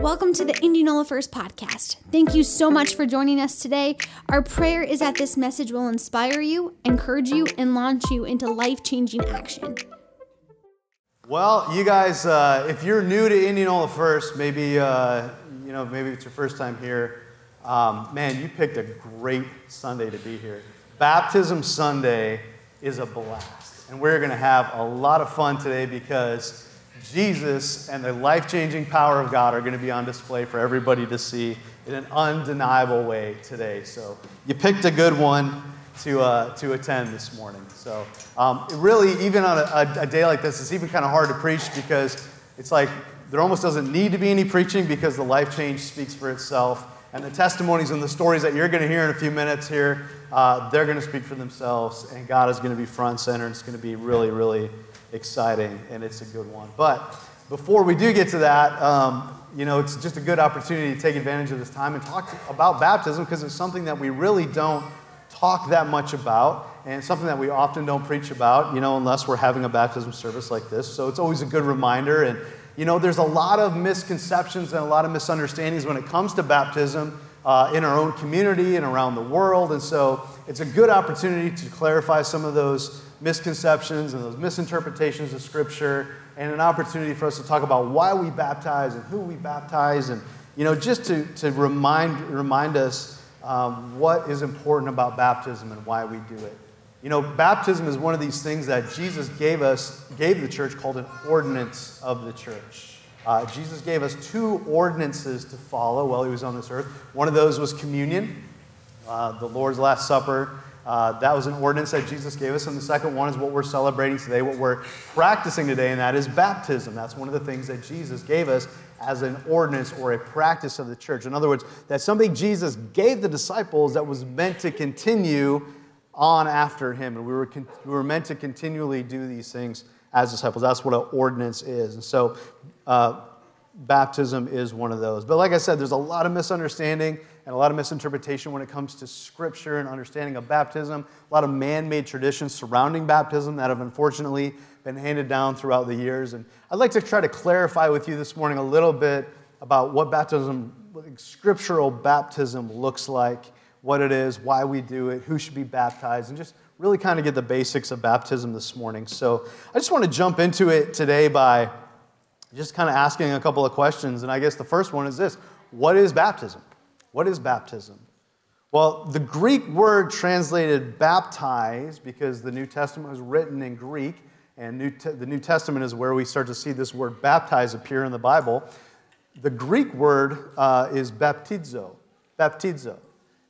Welcome to the Indianola First podcast. Thank you so much for joining us today. Our prayer is that this message will inspire you, encourage you, and launch you into life changing action. Well, you guys, uh, if you're new to Indianola First, maybe uh, you know maybe it's your first time here. Um, man, you picked a great Sunday to be here. Baptism Sunday is a blast, and we're going to have a lot of fun today because Jesus and the life changing power of God are going to be on display for everybody to see in an undeniable way today. So you picked a good one to, uh, to attend this morning. So, um, really, even on a, a, day like this, it's even kind of hard to preach because it's like there almost doesn't need to be any preaching because the life change speaks for itself. And the testimonies and the stories that you're going to hear in a few minutes here, uh, they're going to speak for themselves, and God is going to be front and center. It's going to be really, really exciting, and it's a good one. But before we do get to that, um, you know, it's just a good opportunity to take advantage of this time and talk about baptism because it's something that we really don't talk that much about and something that we often don't preach about, you know, unless we're having a baptism service like this. So it's always a good reminder. And, you know, there's a lot of misconceptions and a lot of misunderstandings when it comes to baptism uh, in our own community and around the world. And so it's a good opportunity to clarify some of those misconceptions and those misinterpretations of Scripture, and an opportunity for us to talk about why we baptize and who we baptize, and you know, just to, to remind, remind us um, what is important about baptism and why we do it. You know, baptism is one of these things that Jesus gave us, gave the church called an ordinance of the church. Uh, Jesus gave us two ordinances to follow while he was on this earth. One of those was communion, uh, the Lord's Last Supper. Uh, that was an ordinance that Jesus gave us. And the second one is what we're celebrating today, what we're practicing today, and that is baptism. That's one of the things that Jesus gave us as an ordinance or a practice of the church. In other words, that's something Jesus gave the disciples that was meant to continue on after him. And we were, con- we were meant to continually do these things as disciples. That's what an ordinance is. And so, uh, baptism is one of those. But like I said, there's a lot of misunderstanding and a lot of misinterpretation when it comes to scripture and understanding of baptism. A lot of man made traditions surrounding baptism that have unfortunately been handed down throughout the years. And I'd like to try to clarify with you this morning a little bit about what baptism, what scriptural baptism looks like, what it is, why we do it, who should be baptized, and just really kind of get the basics of baptism this morning. So I just want to jump into it today by just kind of asking a couple of questions. And I guess the first one is this What is baptism? What is baptism? Well, the Greek word translated baptize, because the New Testament was written in Greek, and New Te- the New Testament is where we start to see this word baptize appear in the Bible. The Greek word uh, is baptizo, baptizo.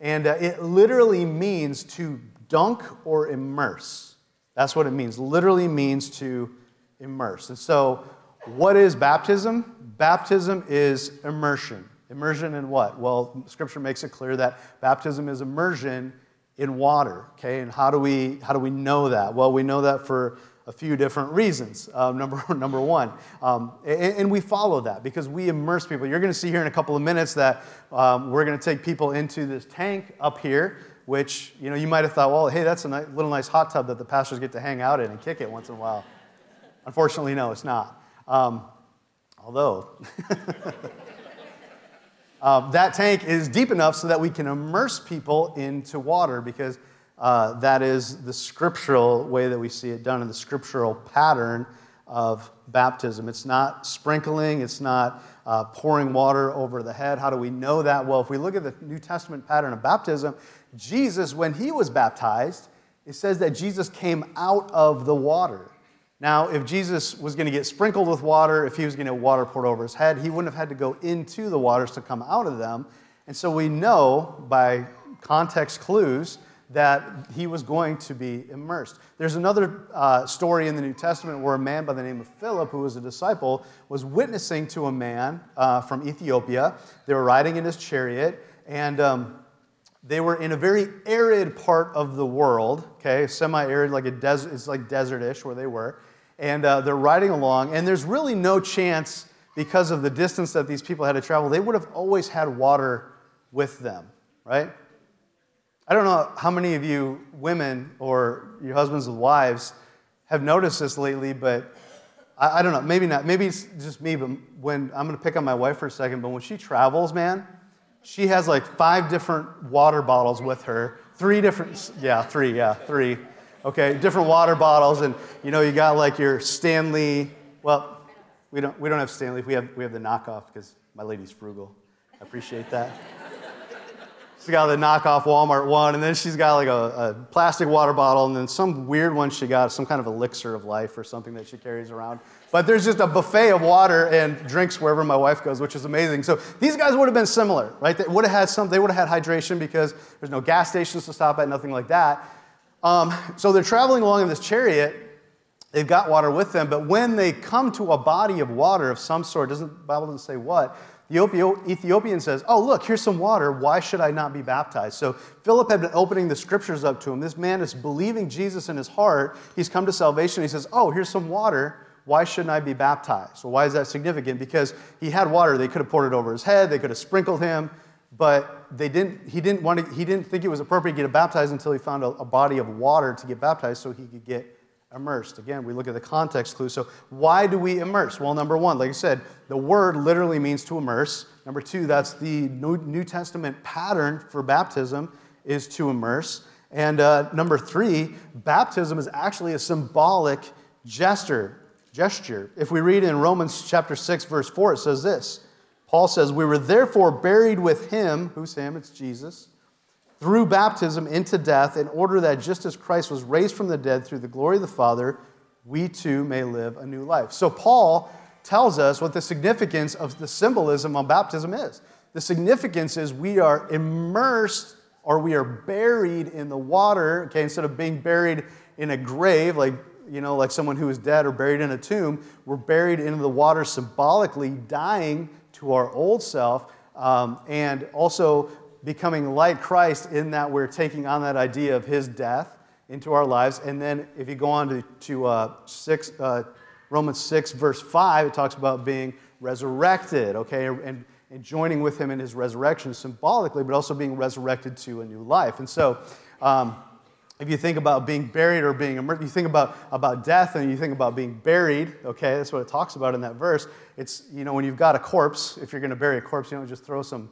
And uh, it literally means to dunk or immerse. That's what it means. Literally means to immerse. And so, what is baptism? Baptism is immersion. Immersion in what? Well, Scripture makes it clear that baptism is immersion in water. Okay, and how do we how do we know that? Well, we know that for a few different reasons. Um, number number one, um, and, and, we follow that because we immerse people. You're going to see here in a couple of minutes that um, we're going to take people into this tank up here. Which you know you might have thought, well, hey, that's a nice, little nice hot tub that the pastors get to hang out in and kick it once in a while. Unfortunately, no, it's not. Um, although. Uh, that tank is deep enough so that we can immerse people into water because uh, that is the scriptural way that we see it done in the scriptural pattern of baptism. It's not sprinkling, it's not uh, pouring water over the head. How do we know that? Well, if we look at the New Testament pattern of baptism, Jesus, when he was baptized, it says that Jesus came out of the water. Now, if Jesus was going to get sprinkled with water, if he was going to get water poured over his head, he wouldn't have had to go into the waters to come out of them. And so we know by context clues that he was going to be immersed. There's another uh, story in the New Testament where a man by the name of Philip, who was a disciple, was witnessing to a man uh, from Ethiopia. They were riding in his chariot, and um, they were in a very arid part of the world, okay, semi-arid, like a desert, it's like desertish where they were and uh, they're riding along, and there's really no chance because of the distance that these people had to travel, they would have always had water with them, right? I don't know how many of you women or your husbands and wives have noticed this lately, but I, I don't know, maybe not. Maybe it's just me, but when I'm going to pick on my wife for a second, but when she travels, man, she has like five different water bottles with her. Three different, yeah, three, yeah, three. Okay, different water bottles, and you know, you got like your Stanley. Well, we don't, we don't have Stanley. We have, we have the knockoff because my lady's frugal. I appreciate that. She's got the knockoff Walmart one, and then she's got like a, a, plastic water bottle, and then some weird one she got, some kind of elixir of life or something that she carries around. But there's just a buffet of water and drinks wherever my wife goes, which is amazing. So these guys would have been similar, right? They would have had some. They would have had hydration because there's no gas stations to stop at, nothing like that. Um, so they're traveling along in this chariot. They've got water with them, but when they come to a body of water of some sort, doesn't Bible doesn't say what, the Ethiopian says, Oh, look, here's some water. Why should I not be baptized? So Philip had been opening the scriptures up to him. This man is believing Jesus in his heart. He's come to salvation. He says, Oh, here's some water. Why shouldn't I be baptized? Well, why is that significant? Because he had water. They could have poured it over his head, they could have sprinkled him, but they didn't, he, didn't want to, he didn't think it was appropriate to get baptized until he found a, a body of water to get baptized so he could get immersed. Again, we look at the context clue. So, why do we immerse? Well, number one, like I said, the word literally means to immerse. Number two, that's the New Testament pattern for baptism is to immerse. And uh, number three, baptism is actually a symbolic gesture. Gesture. If we read in Romans chapter 6, verse 4, it says this Paul says, We were therefore buried with him. Who's him? It's Jesus through baptism into death, in order that just as Christ was raised from the dead through the glory of the Father, we too may live a new life. So, Paul tells us what the significance of the symbolism on baptism is. The significance is we are immersed or we are buried in the water, okay, instead of being buried in a grave, like, you know, like someone who is dead or buried in a tomb, we're buried into the water symbolically, dying to our old self, um, and also becoming like Christ in that we're taking on that idea of his death into our lives. And then if you go on to, to uh, six, uh, Romans 6, verse 5, it talks about being resurrected, okay, and, and joining with him in his resurrection symbolically, but also being resurrected to a new life. And so, um, if you think about being buried or being immersed, you think about, about death and you think about being buried, okay, that's what it talks about in that verse. It's, you know, when you've got a corpse, if you're going to bury a corpse, you don't just throw some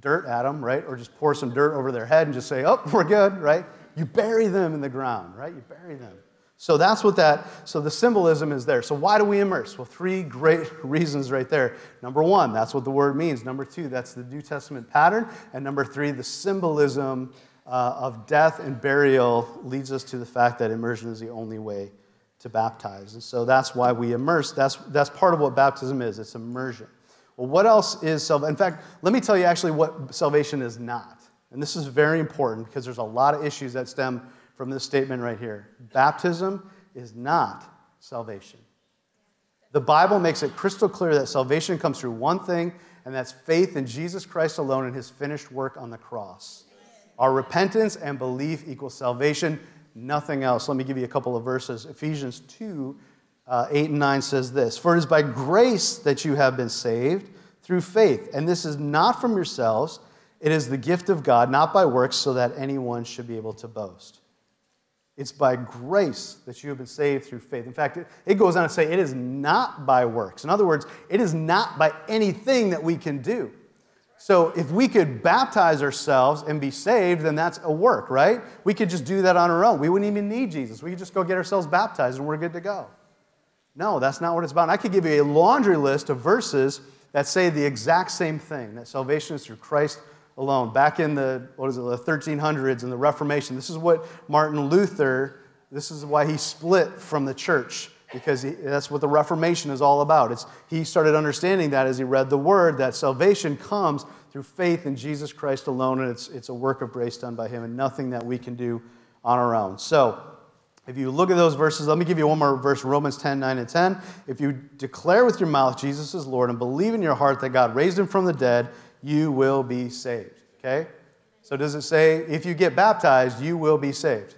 dirt at them, right? Or just pour some dirt over their head and just say, oh, we're good, right? You bury them in the ground, right? You bury them. So that's what that, so the symbolism is there. So why do we immerse? Well, three great reasons right there. Number one, that's what the word means. Number two, that's the New Testament pattern. And number three, the symbolism uh, of death and burial leads us to the fact that immersion is the only way to baptize. And so that's why we immerse. That's, that's part of what baptism is it's immersion. Well, what else is salvation? In fact, let me tell you actually what salvation is not. And this is very important because there's a lot of issues that stem from this statement right here. Baptism is not salvation. The Bible makes it crystal clear that salvation comes through one thing, and that's faith in Jesus Christ alone and his finished work on the cross. Our repentance and belief equals salvation, nothing else. Let me give you a couple of verses. Ephesians 2 uh, 8 and 9 says this For it is by grace that you have been saved through faith, and this is not from yourselves, it is the gift of God, not by works, so that anyone should be able to boast. It's by grace that you have been saved through faith. In fact, it goes on to say it is not by works. In other words, it is not by anything that we can do. So if we could baptize ourselves and be saved, then that's a work, right? We could just do that on our own. We wouldn't even need Jesus. We could just go get ourselves baptized and we're good to go. No, that's not what it's about. I could give you a laundry list of verses that say the exact same thing that salvation is through Christ alone. Back in the, what is it, the 1300s and the Reformation, this is what Martin Luther, this is why he split from the church because he, that's what the Reformation is all about. It's, he started understanding that as he read the word that salvation comes through faith in Jesus Christ alone, and it's, it's a work of grace done by him and nothing that we can do on our own. So, if you look at those verses, let me give you one more verse Romans 10 9 and 10. If you declare with your mouth Jesus is Lord and believe in your heart that God raised him from the dead, you will be saved. Okay? So, does it say if you get baptized, you will be saved?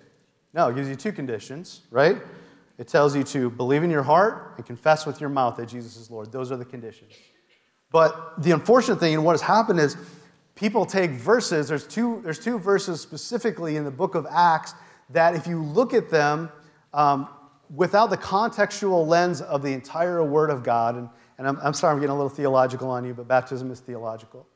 No, it gives you two conditions, right? It tells you to believe in your heart and confess with your mouth that Jesus is Lord. Those are the conditions. But the unfortunate thing and what has happened is people take verses, there's two, there's two verses specifically in the book of Acts that if you look at them, um, without the contextual lens of the entire Word of God, and, and I'm, I'm sorry I'm getting a little theological on you, but baptism is theological.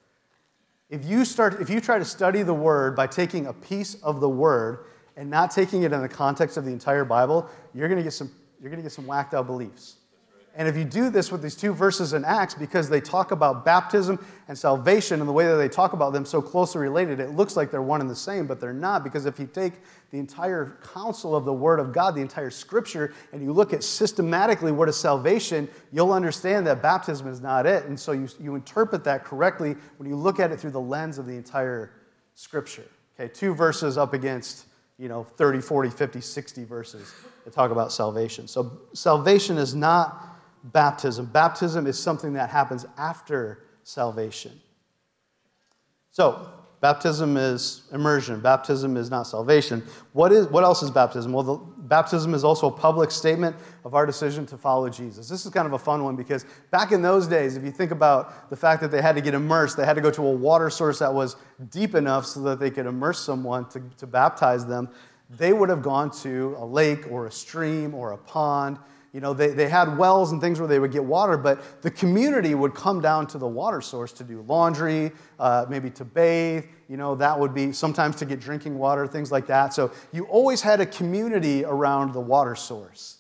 If you, start, if you try to study the Word by taking a piece of the Word and not taking it in the context of the entire Bible, you're going to get some, you're going to get some whacked out beliefs. And if you do this with these two verses in Acts, because they talk about baptism and salvation and the way that they talk about them so closely related, it looks like they're one and the same, but they're not. Because if you take the entire counsel of the Word of God, the entire Scripture, and you look at systematically what is salvation, you'll understand that baptism is not it. And so you, you interpret that correctly when you look at it through the lens of the entire Scripture. Okay, two verses up against, you know, 30, 40, 50, 60 verses that talk about salvation. So salvation is not baptism. Baptism is something that happens after salvation. So, baptism is immersion. Baptism is not salvation. What, is, what else is baptism? Well, the, baptism is also a public statement of our decision to follow Jesus. This is kind of a fun one because back in those days, if you think about the fact that they had to get immersed, they had to go to a water source that was deep enough so that they could immerse someone to, to baptize them, they would have gone to a lake or a stream or a pond you know, they, they had wells and things where they would get water, but the community would come down to the water source to do laundry, uh, maybe to bathe. You know, that would be sometimes to get drinking water, things like that. So you always had a community around the water source.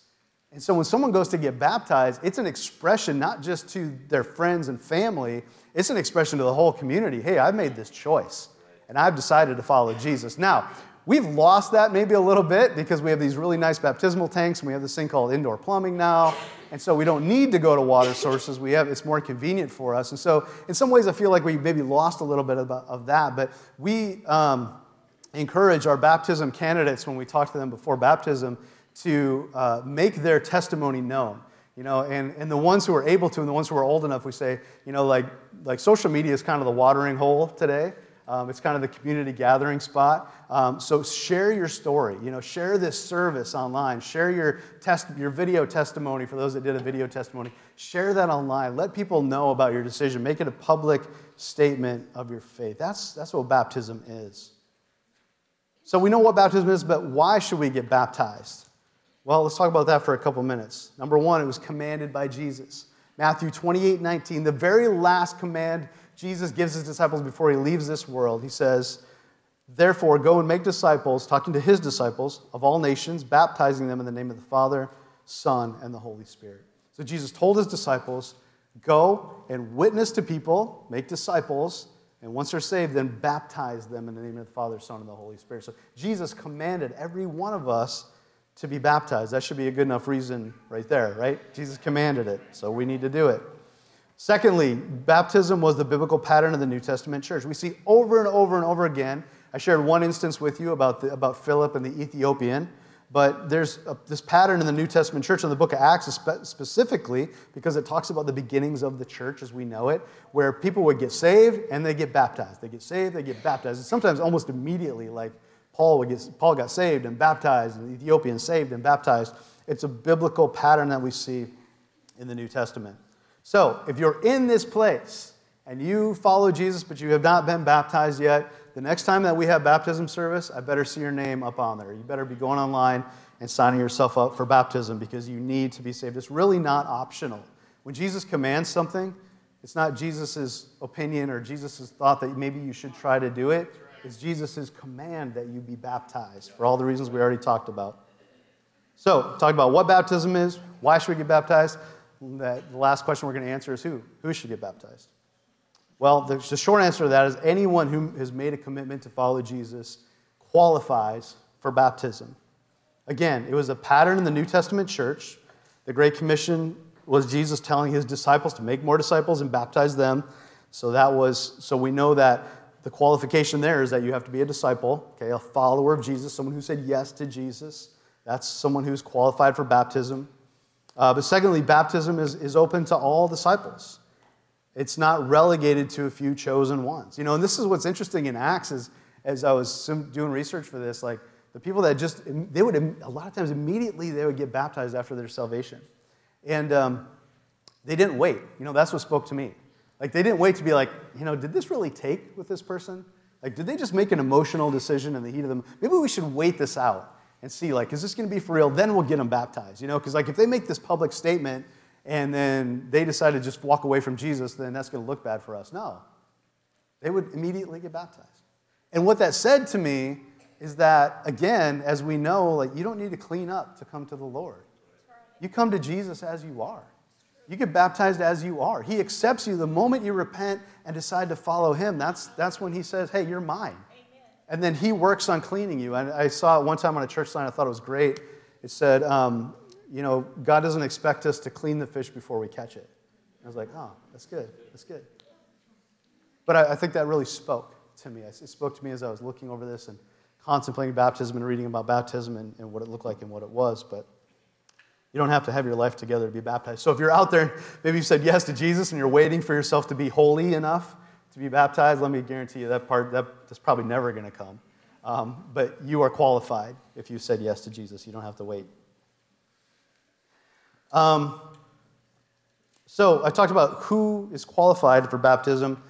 And so when someone goes to get baptized, it's an expression not just to their friends and family, it's an expression to the whole community. Hey, I've made this choice and I've decided to follow Jesus. Now, We've lost that maybe a little bit because we have these really nice baptismal tanks and we have this thing called indoor plumbing now. And so we don't need to go to water sources. We have, it's more convenient for us. And so, in some ways, I feel like we maybe lost a little bit of, of that. But we um, encourage our baptism candidates when we talk to them before baptism to uh, make their testimony known. You know, and, and the ones who are able to and the ones who are old enough, we say, you know, like, like social media is kind of the watering hole today. Um, it's kind of the community gathering spot. Um, so share your story. You know, share this service online. Share your test, your video testimony for those that did a video testimony. Share that online. Let people know about your decision. Make it a public statement of your faith. That's, that's what baptism is. So we know what baptism is, but why should we get baptized? Well, let's talk about that for a couple minutes. Number one, it was commanded by Jesus. Matthew 28 19, the very last command Jesus gives his disciples before he leaves this world. He says, Therefore, go and make disciples, talking to his disciples of all nations, baptizing them in the name of the Father, Son, and the Holy Spirit. So Jesus told his disciples, Go and witness to people, make disciples, and once they're saved, then baptize them in the name of the Father, Son, and the Holy Spirit. So Jesus commanded every one of us to be baptized. That should be a good enough reason right there, right? Jesus commanded it, so we need to do it. Secondly, baptism was the biblical pattern of the New Testament church. We see over and over and over again. I shared one instance with you about, the, about Philip and the Ethiopian, but there's a, this pattern in the New Testament church, in the book of Acts specifically, because it talks about the beginnings of the church as we know it, where people would get saved and they get baptized. They get saved, they get baptized. And sometimes almost immediately, like Paul, would get, Paul got saved and baptized, and the Ethiopian saved and baptized. It's a biblical pattern that we see in the New Testament. So, if you're in this place and you follow Jesus, but you have not been baptized yet, the next time that we have baptism service, I better see your name up on there. You better be going online and signing yourself up for baptism because you need to be saved. It's really not optional. When Jesus commands something, it's not Jesus' opinion or Jesus' thought that maybe you should try to do it. It's Jesus' command that you be baptized for all the reasons we already talked about. So, talk about what baptism is, why should we get baptized? That the last question we're going to answer is who? Who should get baptized? Well, the, the short answer to that is anyone who has made a commitment to follow Jesus qualifies for baptism. Again, it was a pattern in the New Testament church. The Great Commission was Jesus telling his disciples to make more disciples and baptize them. So that was so we know that the qualification there is that you have to be a disciple, okay, a follower of Jesus, someone who said yes to Jesus. That's someone who's qualified for baptism. Uh, but secondly, baptism is, is open to all disciples. It's not relegated to a few chosen ones. You know, and this is what's interesting in Acts is, as I was doing research for this, like the people that just, they would, a lot of times immediately they would get baptized after their salvation. And um, they didn't wait. You know, that's what spoke to me. Like they didn't wait to be like, you know, did this really take with this person? Like, did they just make an emotional decision in the heat of them? Maybe we should wait this out and see, like, is this going to be for real? Then we'll get them baptized, you know? Because, like, if they make this public statement and then they decide to just walk away from Jesus, then that's going to look bad for us. No. They would immediately get baptized. And what that said to me is that, again, as we know, like, you don't need to clean up to come to the Lord. You come to Jesus as you are. You get baptized as you are. He accepts you the moment you repent and decide to follow Him. That's, that's when He says, Hey, you're mine. And then He works on cleaning you. And I saw it one time on a church sign, I thought it was great. It said, um, You know, God doesn't expect us to clean the fish before we catch it. I was like, Oh, that's good. That's good. But I, I think that really spoke to me. It spoke to me as I was looking over this and contemplating baptism and reading about baptism and, and what it looked like and what it was. But you don't have to have your life together to be baptized. So if you're out there, maybe you said yes to Jesus and you're waiting for yourself to be holy enough to be baptized, let me guarantee you that part that, that's probably never going to come. Um, but you are qualified if you said yes to Jesus. You don't have to wait. Um, so I talked about who is qualified for baptism.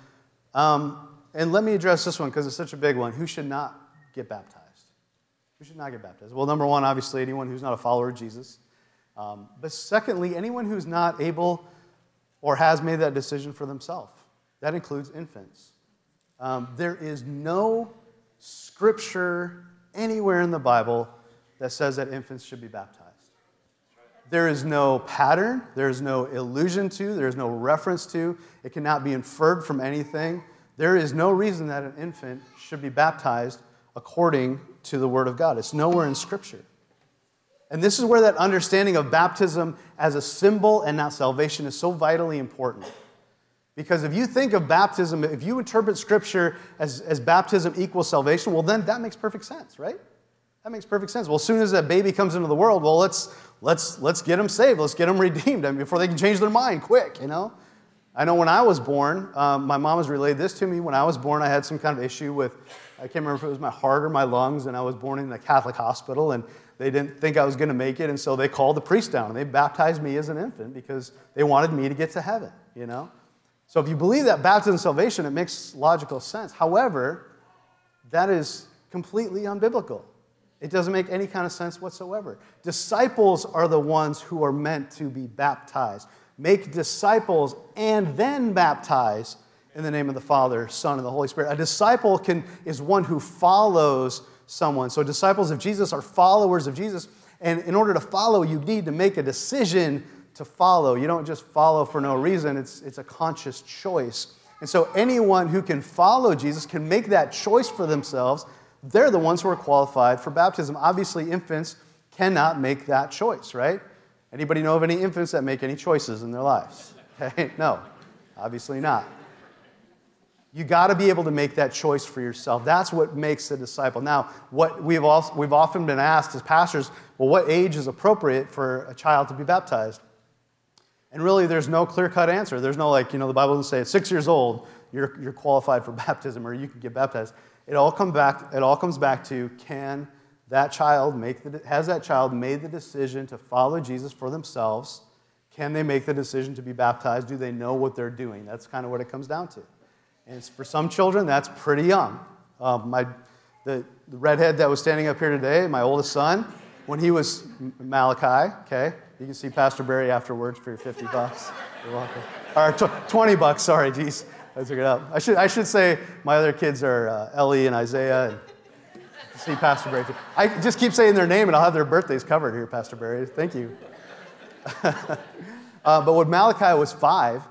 Um, and let me address this one because it's such a big one. Who should not get baptized? Who should not get baptized? Well, number one, obviously, anyone who's not a follower of Jesus. Um, but secondly, anyone who's not able or has made that decision for themselves. That includes infants. Um, there is no scripture anywhere in the Bible that says that infants should be baptized. There is no pattern, there is no allusion to, there is no reference to, it cannot be inferred from anything. There is no reason that an infant should be baptized according to the Word of God. It's nowhere in Scripture. And this is where that understanding of baptism as a symbol and not salvation is so vitally important. Because if you think of baptism, if you interpret Scripture as, as baptism equals salvation, well, then that makes perfect sense, right? That makes perfect sense. Well, as soon as that baby comes into the world, well, let's, let's, let's get them saved. Let's get them redeemed I mean, before they can change their mind quick, you know? I know when I was born, um, my mom has relayed this to me. When I was born, I had some kind of issue with, I can't remember if it was my heart or my lungs, and I was born in a Catholic hospital, and they didn't think I was going to make it, and so they called the priest down and they baptized me as an infant because they wanted me to get to heaven, you know? So if you believe that baptism is salvation, it makes logical sense. However, that is completely unbiblical. It doesn't make any kind of sense whatsoever. Disciples are the ones who are meant to be baptized. Make disciples and then baptize in the name of the Father, Son, and the Holy Spirit. A disciple can, is one who follows someone. So, disciples of Jesus are followers of Jesus. And in order to follow, you need to make a decision to follow. You don't just follow for no reason, it's, it's a conscious choice. And so, anyone who can follow Jesus can make that choice for themselves. They're the ones who are qualified for baptism. Obviously, infants cannot make that choice, right? Anybody know of any infants that make any choices in their lives? Okay, no, obviously not. You got to be able to make that choice for yourself. That's what makes a disciple. Now, what we've, also, we've often been asked as pastors, well, what age is appropriate for a child to be baptized? And really, there's no clear cut answer. There's no, like, you know, the Bible doesn't say at six years old, you're, you're qualified for baptism or you can get baptized. It all, come back, it all comes back to can that child make the, has that child made the decision to follow Jesus for themselves? Can they make the decision to be baptized? Do they know what they're doing? That's kind of what it comes down to. And for some children, that's pretty young. Um, my, the, the redhead that was standing up here today, my oldest son, when he was Malachi, okay, you can see Pastor Barry afterwards for your 50 bucks. You're welcome. Or tw- 20 bucks, sorry, geez. I took it up. I should, I should say my other kids are uh, Ellie and Isaiah. And see Pastor Barry. I just keep saying their name and I'll have their birthdays covered here, Pastor Barry. Thank you. uh, but when Malachi was five,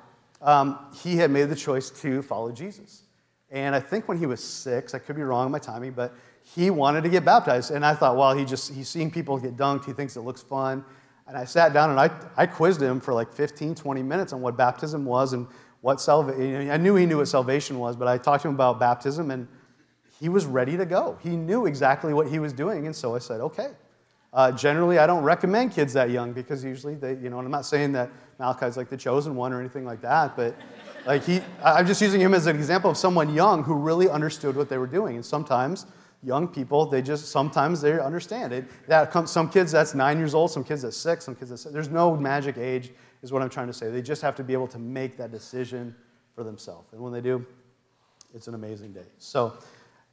um, he had made the choice to follow Jesus. And I think when he was six, I could be wrong on my timing, but he wanted to get baptized. And I thought, well, he just, he's seeing people get dunked. He thinks it looks fun. And I sat down and I, I quizzed him for like 15, 20 minutes on what baptism was and what salvation. I knew he knew what salvation was, but I talked to him about baptism and he was ready to go. He knew exactly what he was doing. And so I said, okay. Uh, generally, I don't recommend kids that young because usually they, you know, and I'm not saying that Malachi's like the chosen one or anything like that, but like he, I'm just using him as an example of someone young who really understood what they were doing. And sometimes young people, they just, sometimes they understand it. That comes, some kids that's nine years old, some kids that's six, some kids that's, there's no magic age is what I'm trying to say. They just have to be able to make that decision for themselves. And when they do, it's an amazing day. So,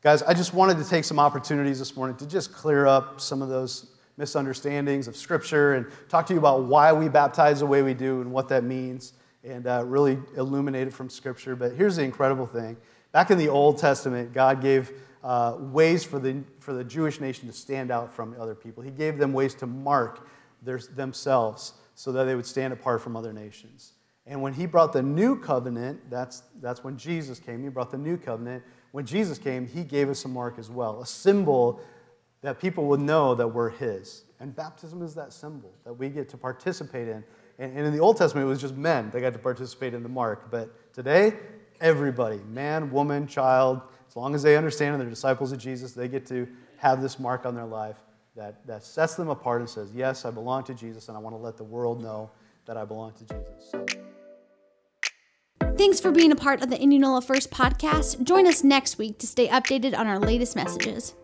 Guys, I just wanted to take some opportunities this morning to just clear up some of those misunderstandings of Scripture and talk to you about why we baptize the way we do and what that means and uh, really illuminate it from Scripture. But here's the incredible thing back in the Old Testament, God gave uh, ways for the, for the Jewish nation to stand out from other people, He gave them ways to mark their, themselves so that they would stand apart from other nations. And when he brought the new covenant, that's, that's when Jesus came, he brought the new covenant. When Jesus came, he gave us a mark as well, a symbol that people would know that we're his. And baptism is that symbol that we get to participate in. And, and in the Old Testament, it was just men that got to participate in the mark. But today, everybody, man, woman, child, as long as they understand and they're disciples of Jesus, they get to have this mark on their life that, that sets them apart and says, Yes, I belong to Jesus, and I want to let the world know that I belong to Jesus. Thanks for being a part of the Indianola First podcast. Join us next week to stay updated on our latest messages.